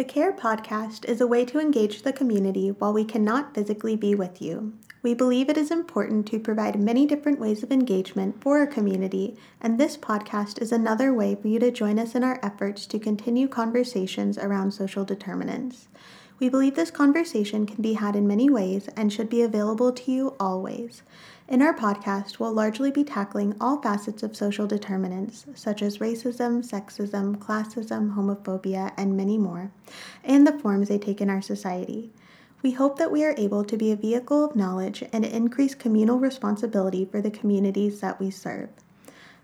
The CARE podcast is a way to engage the community while we cannot physically be with you. We believe it is important to provide many different ways of engagement for our community, and this podcast is another way for you to join us in our efforts to continue conversations around social determinants. We believe this conversation can be had in many ways and should be available to you always. In our podcast, we'll largely be tackling all facets of social determinants, such as racism, sexism, classism, homophobia, and many more, and the forms they take in our society. We hope that we are able to be a vehicle of knowledge and increase communal responsibility for the communities that we serve.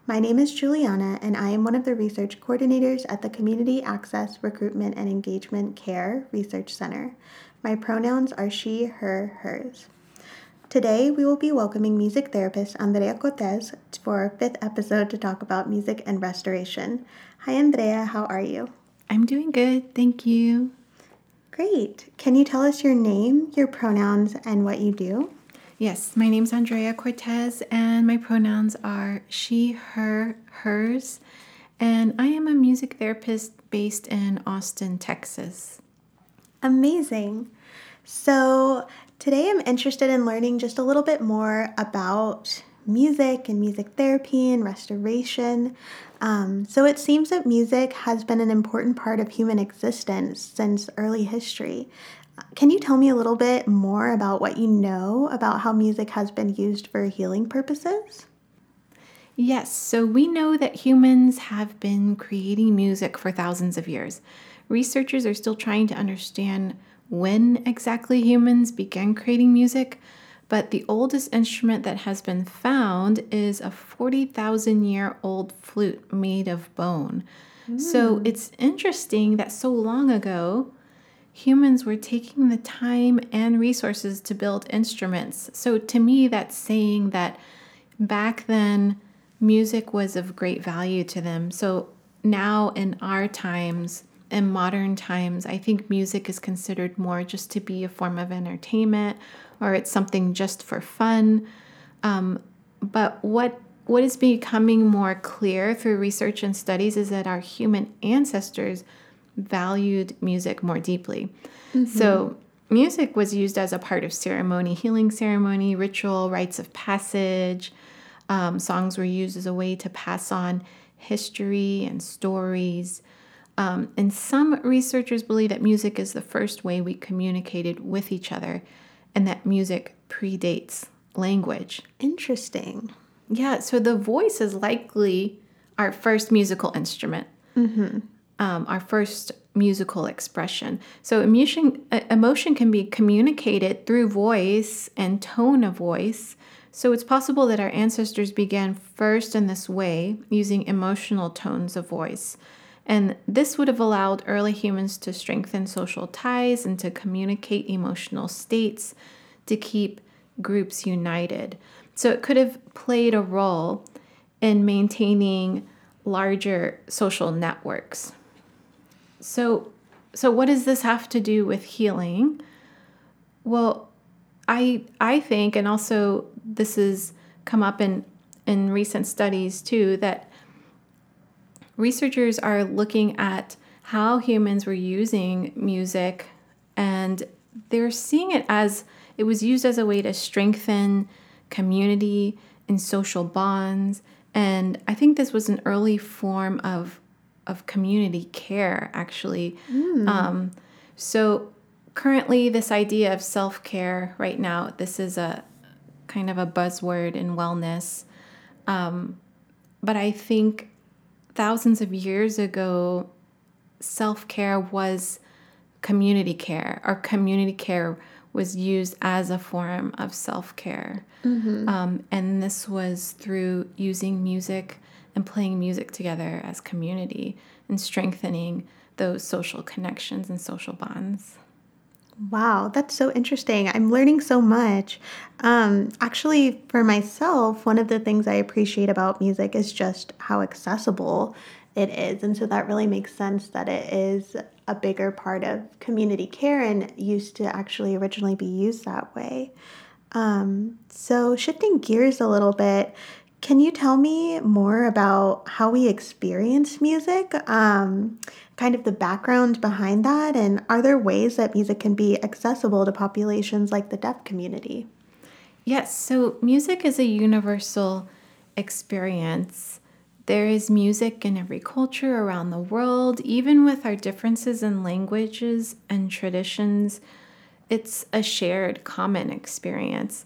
My name is Juliana, and I am one of the research coordinators at the Community Access, Recruitment, and Engagement CARE Research Center. My pronouns are she, her, hers. Today, we will be welcoming music therapist Andrea Cortez for our fifth episode to talk about music and restoration. Hi, Andrea, how are you? I'm doing good, thank you. Great. Can you tell us your name, your pronouns, and what you do? Yes, my name's Andrea Cortez, and my pronouns are she, her, hers, and I am a music therapist based in Austin, Texas. Amazing. So, Today I'm interested in learning just a little bit more about music and music therapy and restoration. Um, so it seems that music has been an important part of human existence since early history. Can you tell me a little bit more about what you know about how music has been used for healing purposes? Yes, so we know that humans have been creating music for thousands of years. Researchers are still trying to understand when exactly humans began creating music, but the oldest instrument that has been found is a 40,000 year old flute made of bone. Mm. So it's interesting that so long ago, humans were taking the time and resources to build instruments. So to me, that's saying that back then, music was of great value to them. So now in our times, in modern times, I think music is considered more just to be a form of entertainment or it's something just for fun. Um, but what what is becoming more clear through research and studies is that our human ancestors valued music more deeply. Mm-hmm. So music was used as a part of ceremony, healing ceremony, ritual, rites of passage. Um, songs were used as a way to pass on history and stories. Um, and some researchers believe that music is the first way we communicated with each other and that music predates language. Interesting. Yeah, so the voice is likely our first musical instrument, mm-hmm. Um, our first musical expression. So emotion, emotion can be communicated through voice and tone of voice. So it's possible that our ancestors began first in this way, using emotional tones of voice. And this would have allowed early humans to strengthen social ties and to communicate emotional states to keep groups united. So it could have played a role in maintaining larger social networks. So so what does this have to do with healing? Well, I I think and also this has come up in in recent studies too that researchers are looking at how humans were using music and they're seeing it as it was used as a way to strengthen community and social bonds and i think this was an early form of of community care actually mm. um, so currently this idea of self-care right now this is a kind of a buzzword in wellness um, but i think thousands of years ago, self care was community care, or community care was used as a form of self care. Mm-hmm. Um, and this was through using music and playing music together as community and strengthening those social connections and social bonds. Wow, that's so interesting. I'm learning so much. Um, actually, for myself, one of the things I appreciate about music is just how accessible it is. And so that really makes sense that it is a bigger part of community care and used to actually originally be used that way. Um, so, shifting gears a little bit, Can you tell me more about how we experience music? Um, kind of the background behind that, and are there ways that music can be accessible to populations like the deaf community? Yes, so music is a universal experience. There is music in every culture around the world, even with our differences in languages and traditions. It's a shared common experience.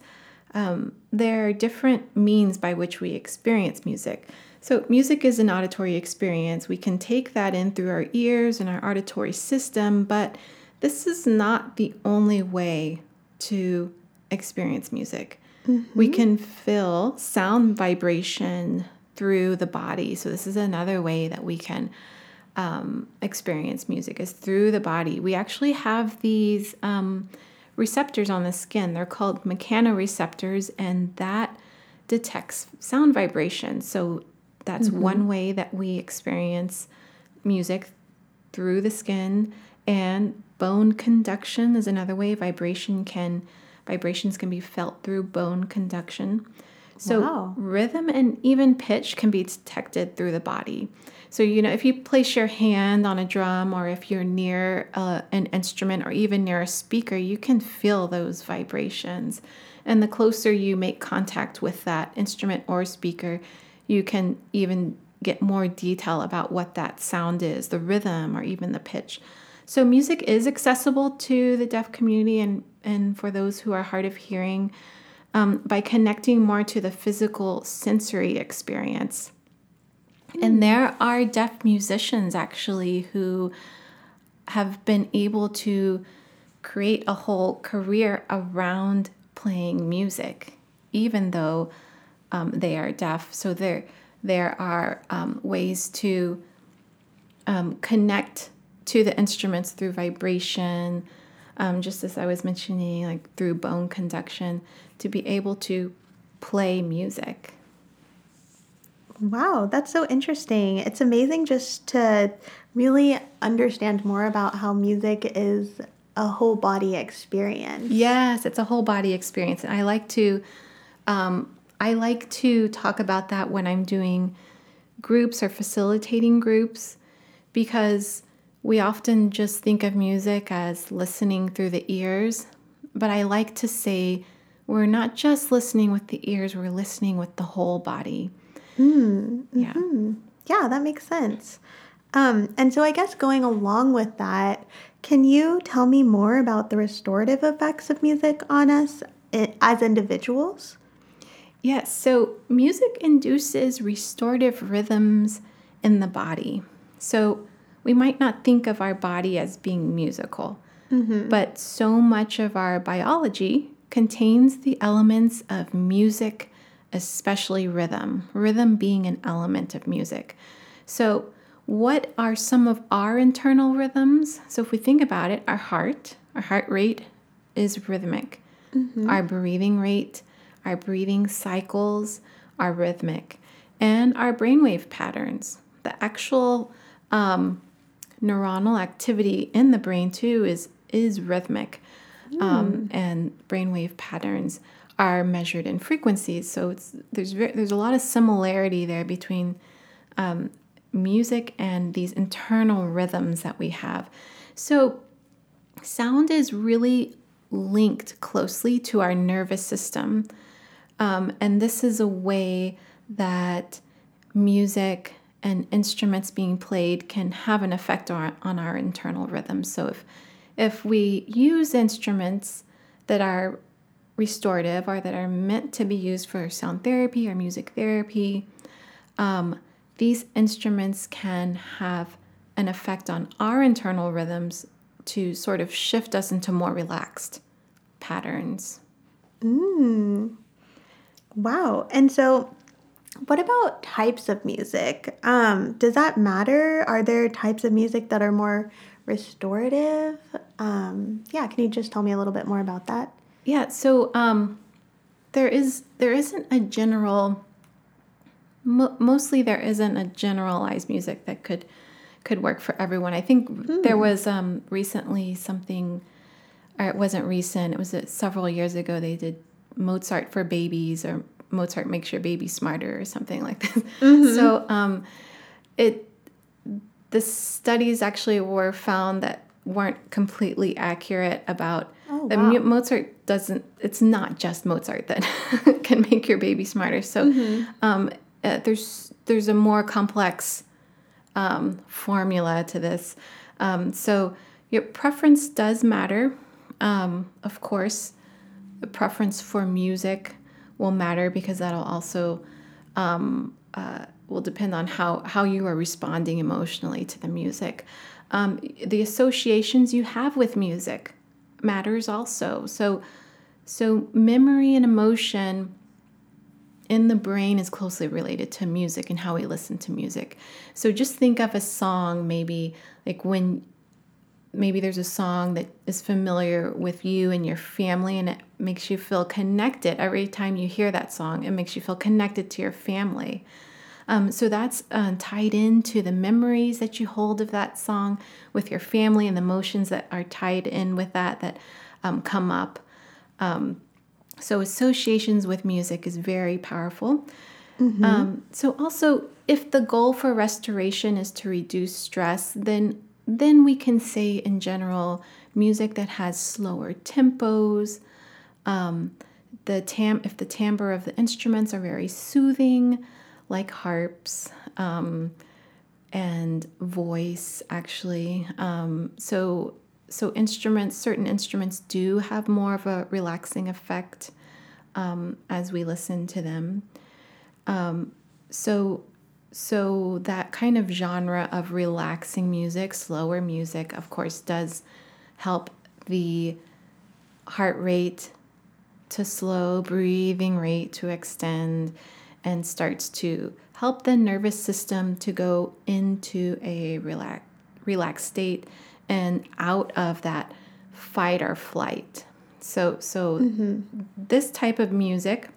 Um, there are different means by which we experience music. So, music is an auditory experience. We can take that in through our ears and our auditory system, but this is not the only way to experience music. Mm-hmm. We can feel sound vibration through the body. So, this is another way that we can um, experience music is through the body. We actually have these um, receptors on the skin. They're called mechanoreceptors, and that detects sound vibration. So that's mm-hmm. one way that we experience music through the skin and bone conduction is another way vibration can vibrations can be felt through bone conduction. So wow. rhythm and even pitch can be detected through the body. So you know if you place your hand on a drum or if you're near uh, an instrument or even near a speaker, you can feel those vibrations. And the closer you make contact with that instrument or speaker, you can even get more detail about what that sound is, the rhythm, or even the pitch. So, music is accessible to the deaf community and, and for those who are hard of hearing um, by connecting more to the physical sensory experience. Mm. And there are deaf musicians actually who have been able to create a whole career around playing music, even though um, they are deaf. So there, there are um, ways to um, connect to the instruments through vibration, um, just as I was mentioning, like through bone conduction, to be able to play music. Wow, that's so interesting. It's amazing just to really understand more about how music is a whole body experience. Yes, it's a whole body experience. And I like to um, I like to talk about that when I'm doing groups or facilitating groups because we often just think of music as listening through the ears, but I like to say we're not just listening with the ears, we're listening with the whole body. Mm, yeah. Mm-hmm. Yeah, that makes sense. Um, and so I guess going along with that, can you tell me more about the restorative effects of music on us eh, as individuals? Yes, so music induces restorative rhythms in the body. So we might not think of our body as being musical, mm-hmm. but so much of our biology contains the elements of music, especially rhythm, rhythm being an element of music. So, what are some of our internal rhythms? So, if we think about it, our heart, our heart rate is rhythmic, mm-hmm. our breathing rate our breathing cycles are rhythmic, and our brainwave patterns. The actual um, neuronal activity in the brain too is is rhythmic, mm. um, and brainwave patterns are measured in frequencies. So it's there's very, there's a lot of similarity there between um, music and these internal rhythms that we have. So sound is really linked closely to our nervous system. Um, and this is a way that music and instruments being played can have an effect on, on our internal rhythm. So if if we use instruments that are restorative or that are meant to be used for sound therapy or music therapy, um, these instruments can have an effect on our internal rhythms to sort of shift us into more relaxed patterns. Mm, Wow. And so, what about types of music? Um, does that matter? Are there types of music that are more restorative? Um, yeah, can you just tell me a little bit more about that? Yeah. So um, there is there isn't a general. Mo- mostly, there isn't a generalized music that could could work for everyone. I think mm. there was um, recently something, or it wasn't recent. It was uh, several years ago. They did Mozart for babies or Mozart makes your baby smarter or something like that. Mm-hmm. So um, it the studies actually were found that weren't completely accurate about oh, that wow. Mozart doesn't. It's not just Mozart that can make your baby smarter. So mm-hmm. um, uh, there's there's a more complex um, formula to this. Um, so your preference does matter, um, of course. The preference for music will matter because that'll also um, uh, will depend on how how you are responding emotionally to the music. Um, the associations you have with music matters also. So so memory and emotion in the brain is closely related to music and how we listen to music. So just think of a song maybe like when maybe there's a song that is familiar with you and your family and it makes you feel connected every time you hear that song it makes you feel connected to your family um, so that's uh, tied into the memories that you hold of that song with your family and the emotions that are tied in with that that um, come up um, so associations with music is very powerful mm-hmm. Um, so also if the goal for restoration is to reduce stress then then we can say, in general, music that has slower tempos. Um, the tam- if the timbre of the instruments are very soothing, like harps um, and voice, actually. Um, so, so instruments, certain instruments do have more of a relaxing effect um, as we listen to them. Um, so so that kind of genre of relaxing music, slower music, of course, does help the heart rate to slow, breathing rate to extend, and starts to help the nervous system to go into a relax, relaxed state and out of that fight or flight. So, so mm-hmm. this type of music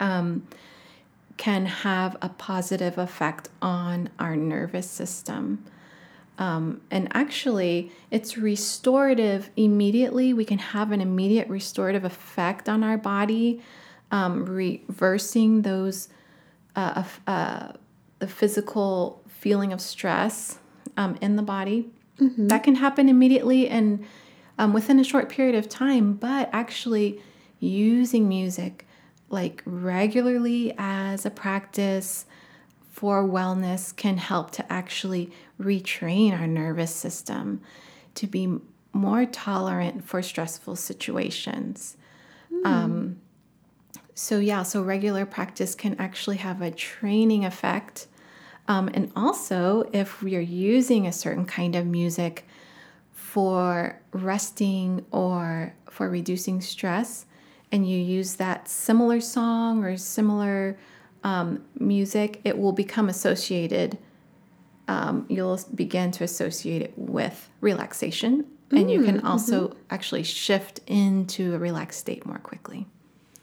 um, can have a positive effect on our nervous system. Um, and actually, it's restorative immediately. We can have an immediate restorative effect on our body, um, reversing those uh, uh, the physical feeling of stress um, in the body. Mm-hmm. That can happen immediately and um, within a short period of time. But actually, using music like regularly as a practice for wellness can help to actually retrain our nervous system to be more tolerant for stressful situations. Mm. Um, so, yeah, so regular practice can actually have a training effect. Um, and also, if we are using a certain kind of music for resting or for reducing stress, and you use that similar song or similar um, music, it will become associated. Um, you'll begin to associate it with relaxation, and you can also mm-hmm. actually shift into a relaxed state more quickly.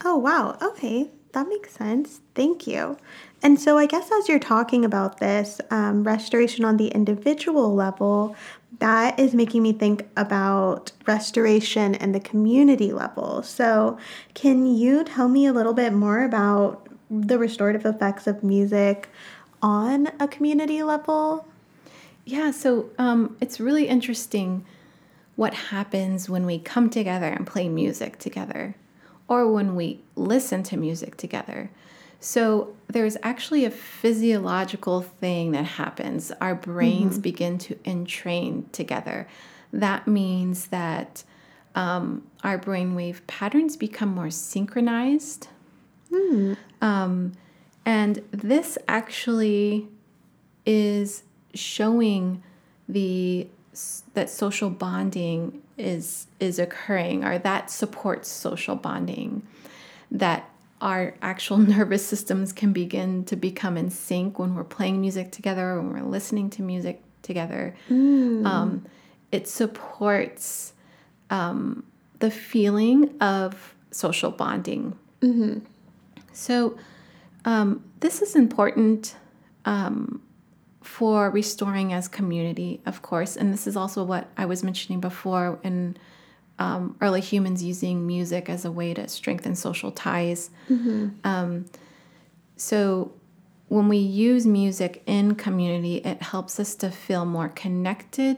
Oh, wow. Okay. That makes sense. Thank you. And so, I guess as you're talking about this um, restoration on the individual level, that is making me think about restoration and the community level. So, can you tell me a little bit more about the restorative effects of music on a community level? Yeah, so um, it's really interesting what happens when we come together and play music together or when we listen to music together. So there's actually a physiological thing that happens. Our brains mm-hmm. begin to entrain together. That means that um, our brainwave patterns become more synchronized. Mm. Um, and this actually is showing the that social bonding is is occurring or that supports social bonding that our actual nervous systems can begin to become in sync when we're playing music together, when we're listening to music together. Mm. Um, it supports um, the feeling of social bonding. Mm-hmm. So, um, this is important um, for restoring as community, of course. And this is also what I was mentioning before in um, early humans using music as a way to strengthen social ties. Um, so when we use music in community, it helps us to feel more connected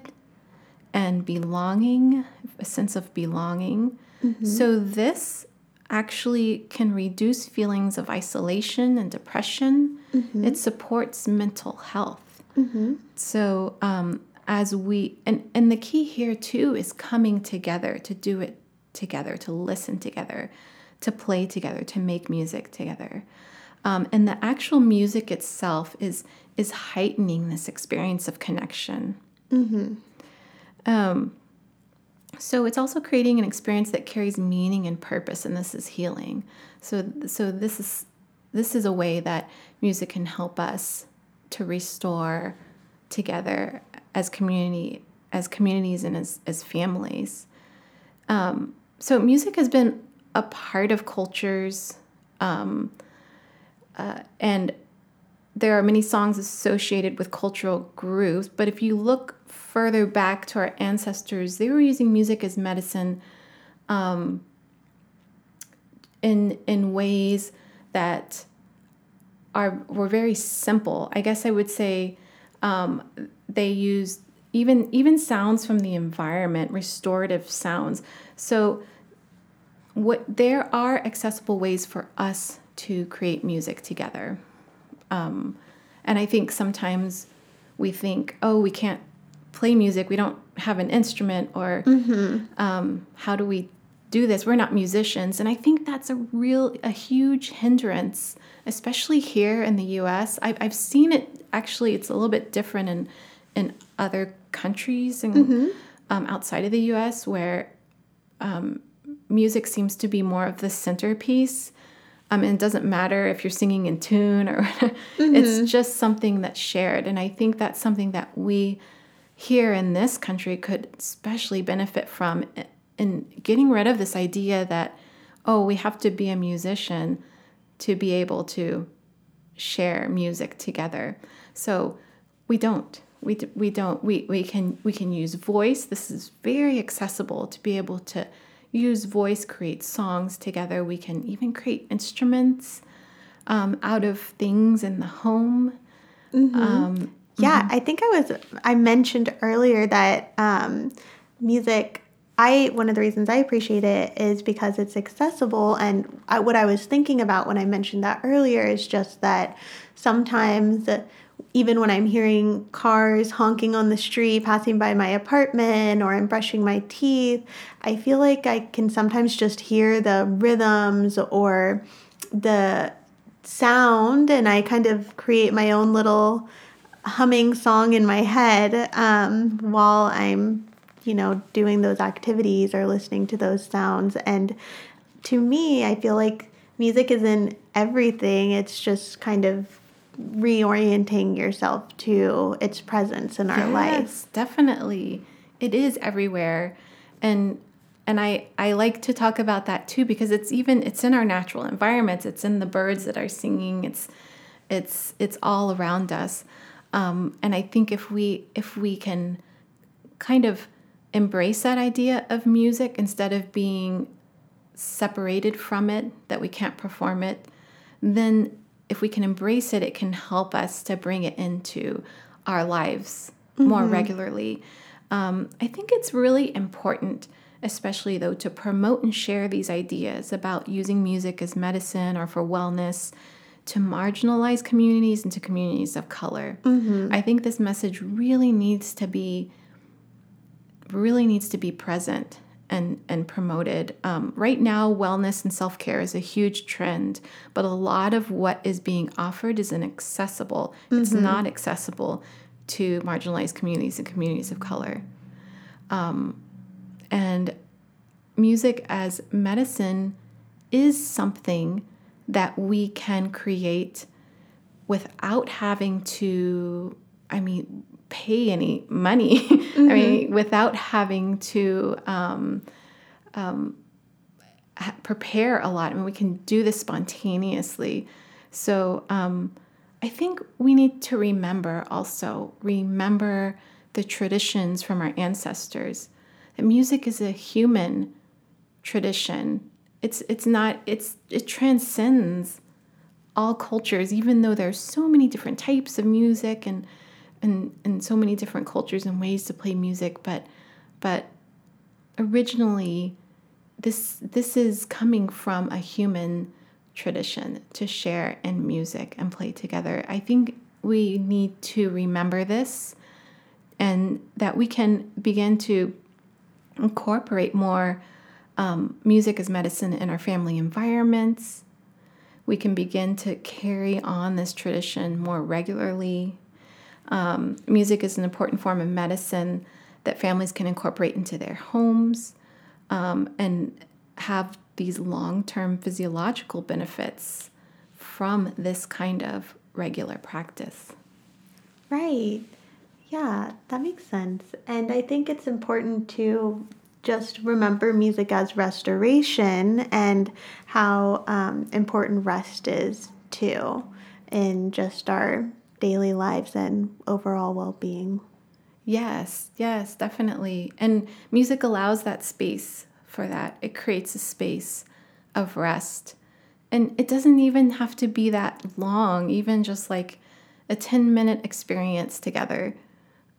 and belonging, a sense of belonging. So this actually can reduce feelings of isolation and depression. It supports mental health. So um, as we and and the key here too is coming together to do it together, to listen together, to play together, to make music together. Um, and the actual music itself is is heightening this experience of connection. Um, so it's also creating an experience that carries meaning and purpose, and this is healing. So so this is this is a way that music can help us to restore together as community as communities and as, as families. Um, so music has been a part of cultures um, uh, and there are many songs associated with cultural groups, but if you look further back to our ancestors, they were using music as medicine um, in in ways that are were very simple. I guess I would say um, they used even even sounds from the environment, restorative sounds. So what there are accessible ways for us to create music together. Um, and I think sometimes we think, oh, we can't play music, we don't have an instrument, or um, how do we do this? We're not musicians. And I think that's a real, a huge hindrance, especially here in the US. I've, I've seen it actually, it's a little bit different in, in other countries and um, outside of the US where um, music seems to be more of the centerpiece. Um, and it doesn't matter if you're singing in tune or it's just something that's shared. And I think that's something that we here in this country could especially benefit from in getting rid of this idea that, oh, we have to be a musician to be able to share music together. So we don't. We, we don't. We, we can we can use voice. This is very accessible to be able to use voice, create songs together. We can even create instruments um, out of things in the home. Um, Yeah, I think I was. I mentioned earlier that um, music. I one of the reasons I appreciate it is because it's accessible, and I, what I was thinking about when I mentioned that earlier is just that sometimes, even when I'm hearing cars honking on the street, passing by my apartment, or I'm brushing my teeth, I feel like I can sometimes just hear the rhythms or the sound, and I kind of create my own little humming song in my head um, while I'm, you know, doing those activities or listening to those sounds. And to me, I feel like music is in everything. It's just kind of reorienting yourself to its presence in our life. Yes, definitely. It is everywhere. And and I, I like to talk about that too because it's even it's in our natural environments. It's in the birds that are singing. It's it's it's all around us. Um, and I think if we if we can kind of embrace that idea of music instead of being separated from it, that we can't perform it, then if we can embrace it, it can help us to bring it into our lives more regularly. Um, I think it's really important, especially though, to promote and share these ideas about using music as medicine or for wellness to marginalized communities and to communities of color. I think this message really needs to be really needs to be present and and promoted. Um, right now, wellness and self care is a huge trend, but a lot of what is being offered is inaccessible. It's not accessible to marginalized communities and communities of color. Um, and music as medicine is something that we can create without having to, I mean, pay any money. I mean, without having to um, um, prepare a lot. I mean, we can do this spontaneously. So um, I think we need to remember also, remember the traditions from our ancestors that music is a human tradition. It's it's not it's it transcends all cultures, even though there's so many different types of music and and and so many different cultures and ways to play music, but but originally this this is coming from a human tradition to share in music and play together. I think we need to remember this and that we can begin to incorporate more um, music as medicine in our family environments. We can begin to carry on this tradition more regularly. Um, music is an important form of medicine that families can incorporate into their homes um, and have these long term physiological benefits from this kind of regular practice. Right. Yeah, that makes sense. And I think it's important to just remember music as restoration and how um, important rest is too in just our daily lives and overall well being. Yes, yes, definitely. And music allows that space for that. It creates a space of rest. And it doesn't even have to be that long, even just like a 10 minute experience together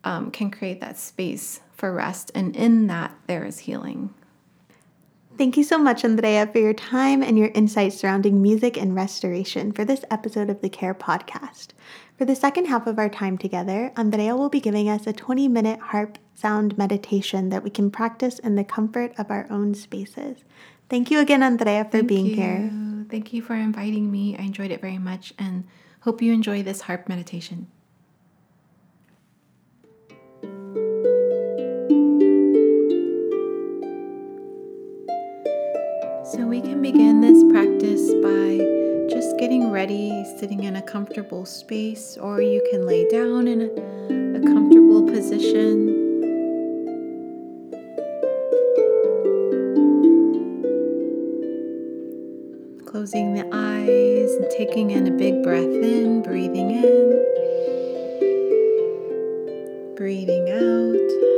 um, can create that space for rest. And in that, there is healing. Thank you so much, Andrea, for your time and your insights surrounding music and restoration for this episode of the Care Podcast. For the second half of our time together, Andrea will be giving us a 20 minute harp sound meditation that we can practice in the comfort of our own spaces. Thank you again, Andrea, for Thank being you. here. Thank you for inviting me. I enjoyed it very much and hope you enjoy this harp meditation. So, we can begin this practice by just getting ready, sitting in a comfortable space, or you can lay down in a, a comfortable position. Closing the eyes and taking in a big breath in, breathing in, breathing out.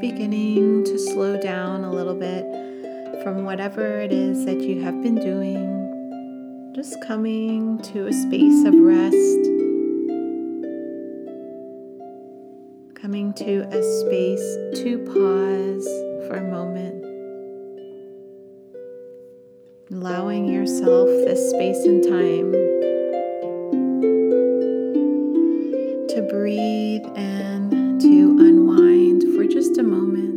Beginning to slow down a little bit from whatever it is that you have been doing, just coming to a space of rest. coming to a space to pause for a moment, allowing yourself this space and time to breathe and a moment.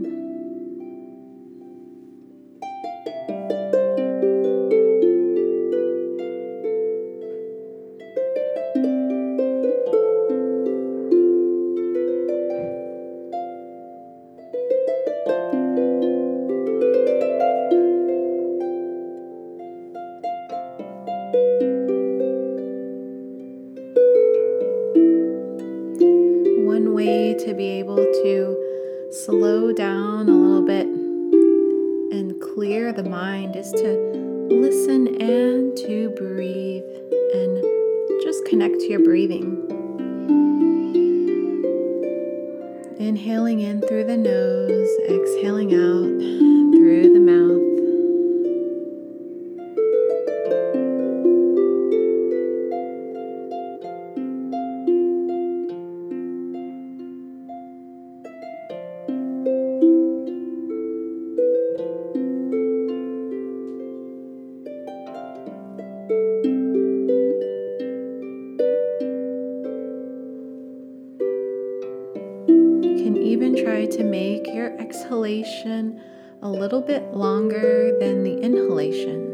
a little bit longer than the inhalation.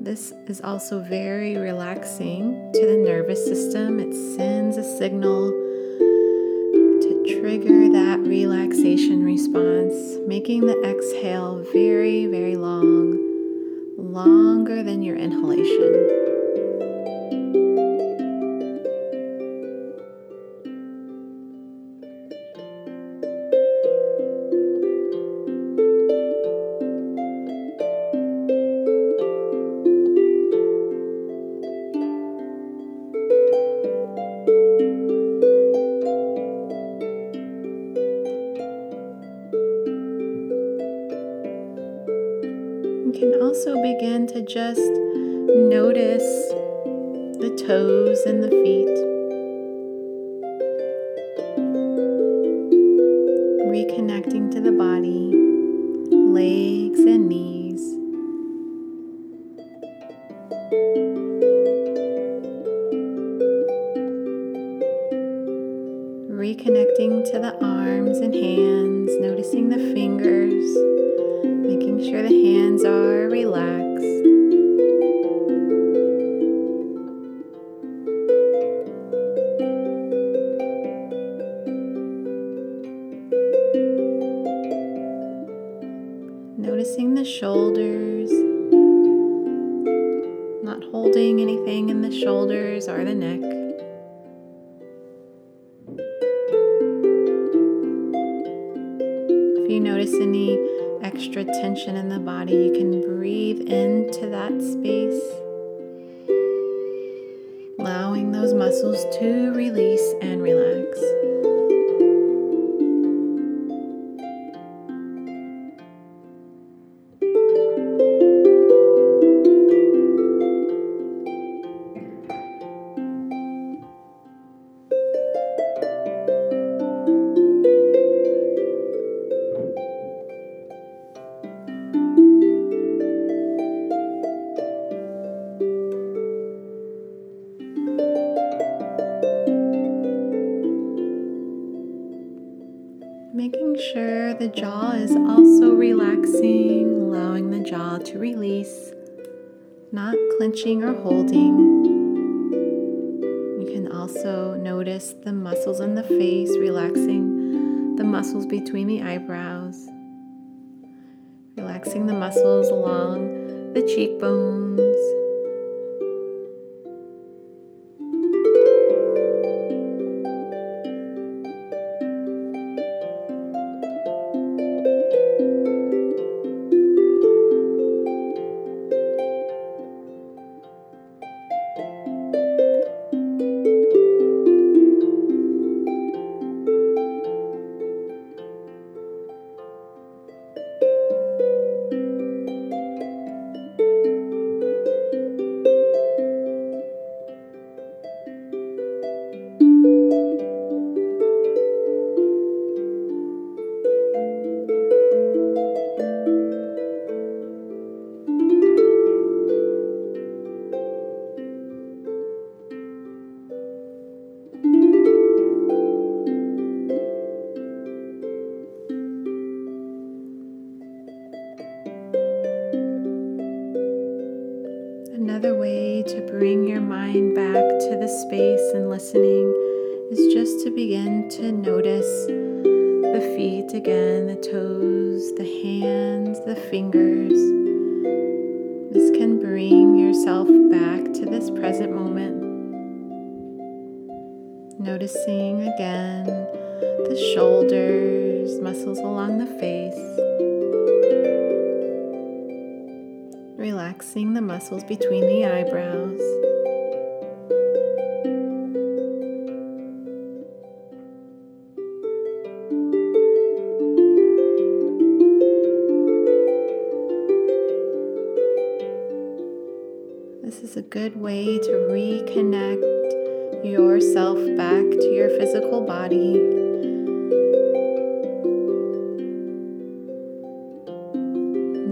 This is also very relaxing to the nervous system. It sends a signal to trigger that relaxation response, making the exhale very, very long, longer than your inhalation. clenching or holding. You can also notice the muscles in the face relaxing, the muscles between the eyebrows, relaxing the muscles along the cheekbones.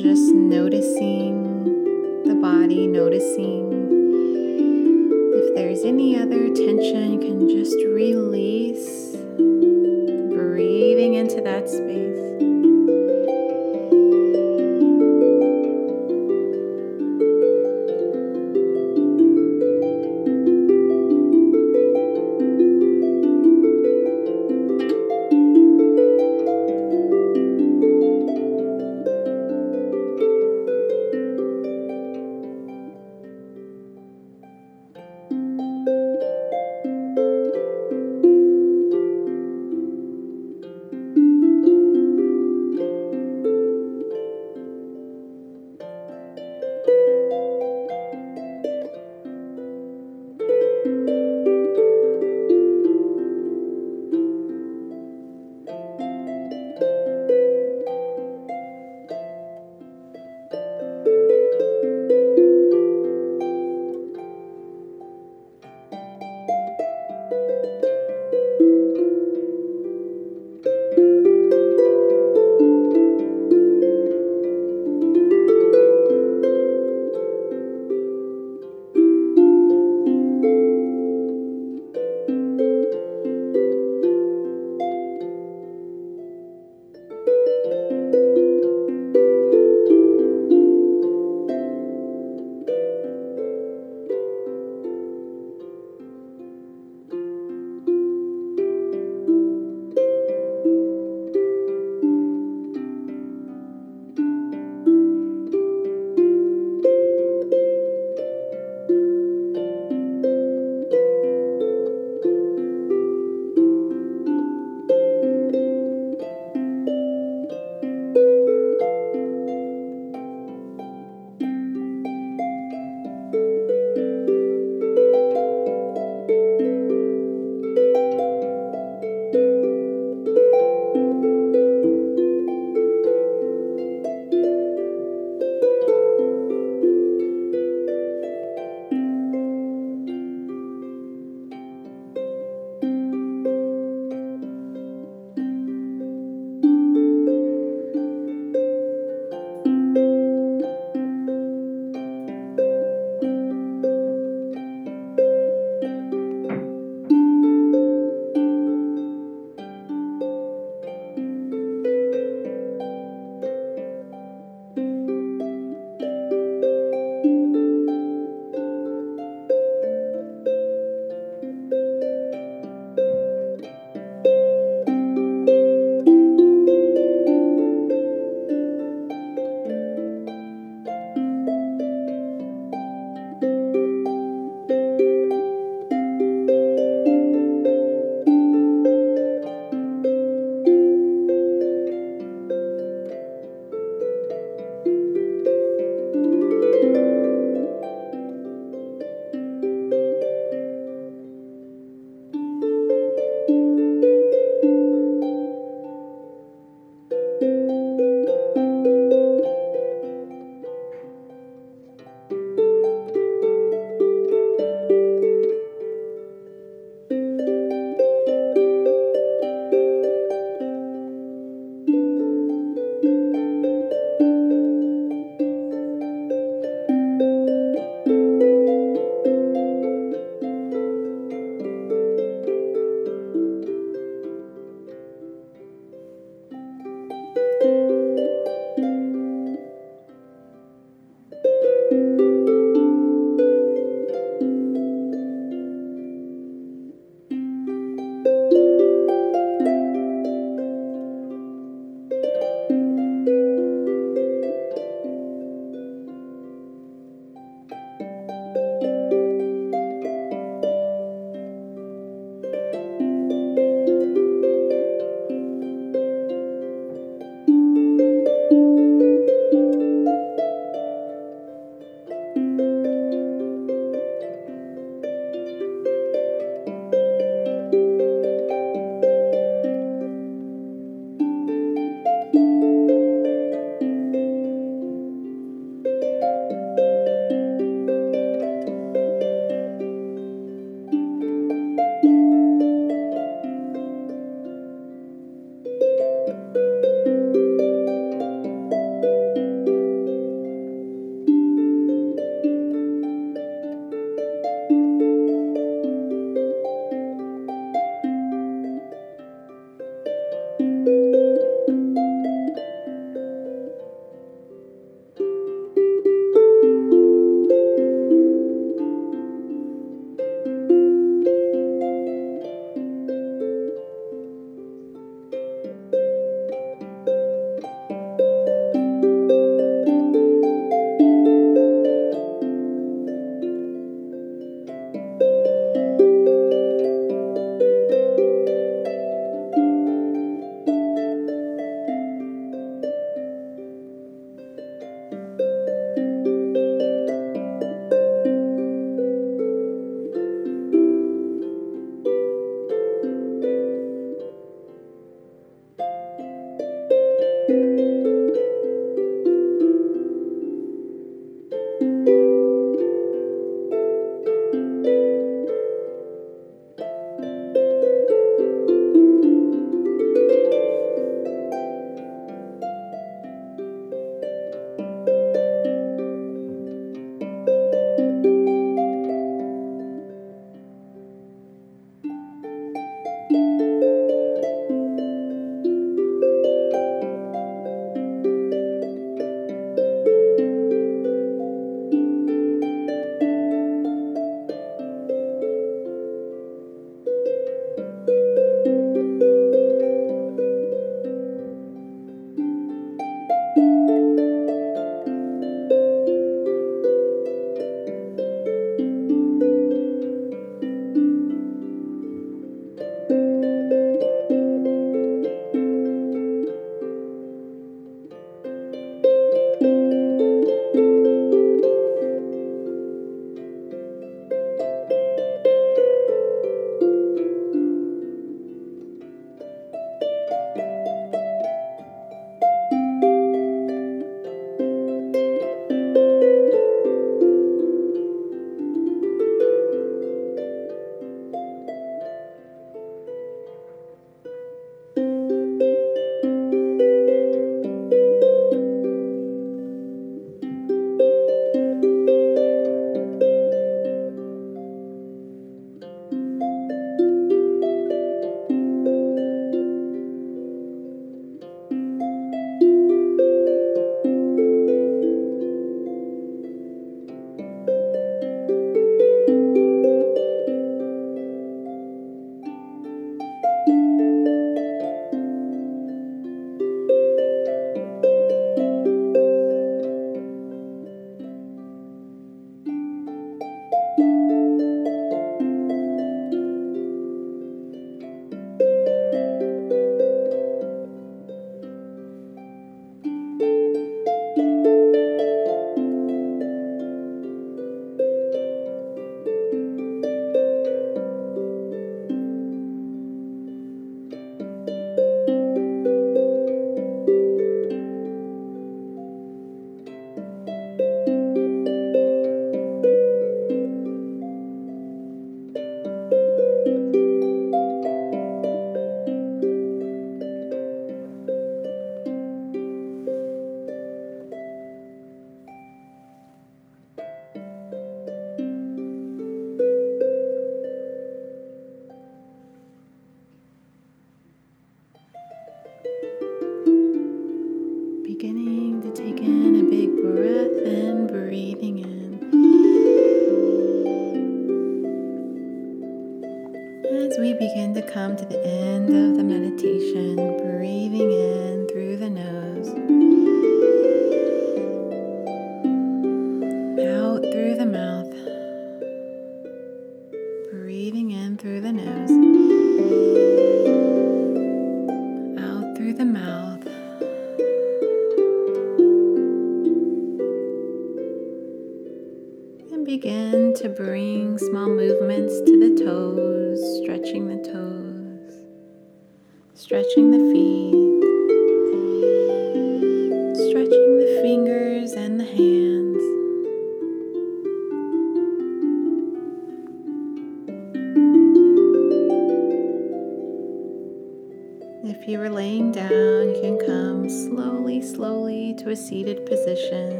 just noticing the body, noticing if there's any other tension, you can just release, breathing into that space.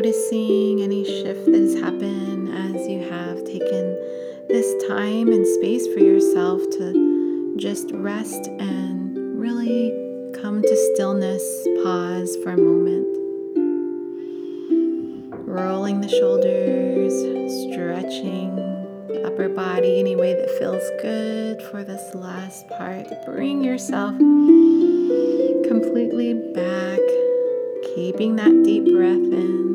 Noticing any shift that has happened as you have taken this time and space for yourself to just rest and really come to stillness, pause for a moment. Rolling the shoulders, stretching the upper body any way that feels good for this last part. Bring yourself completely back, keeping that deep breath in,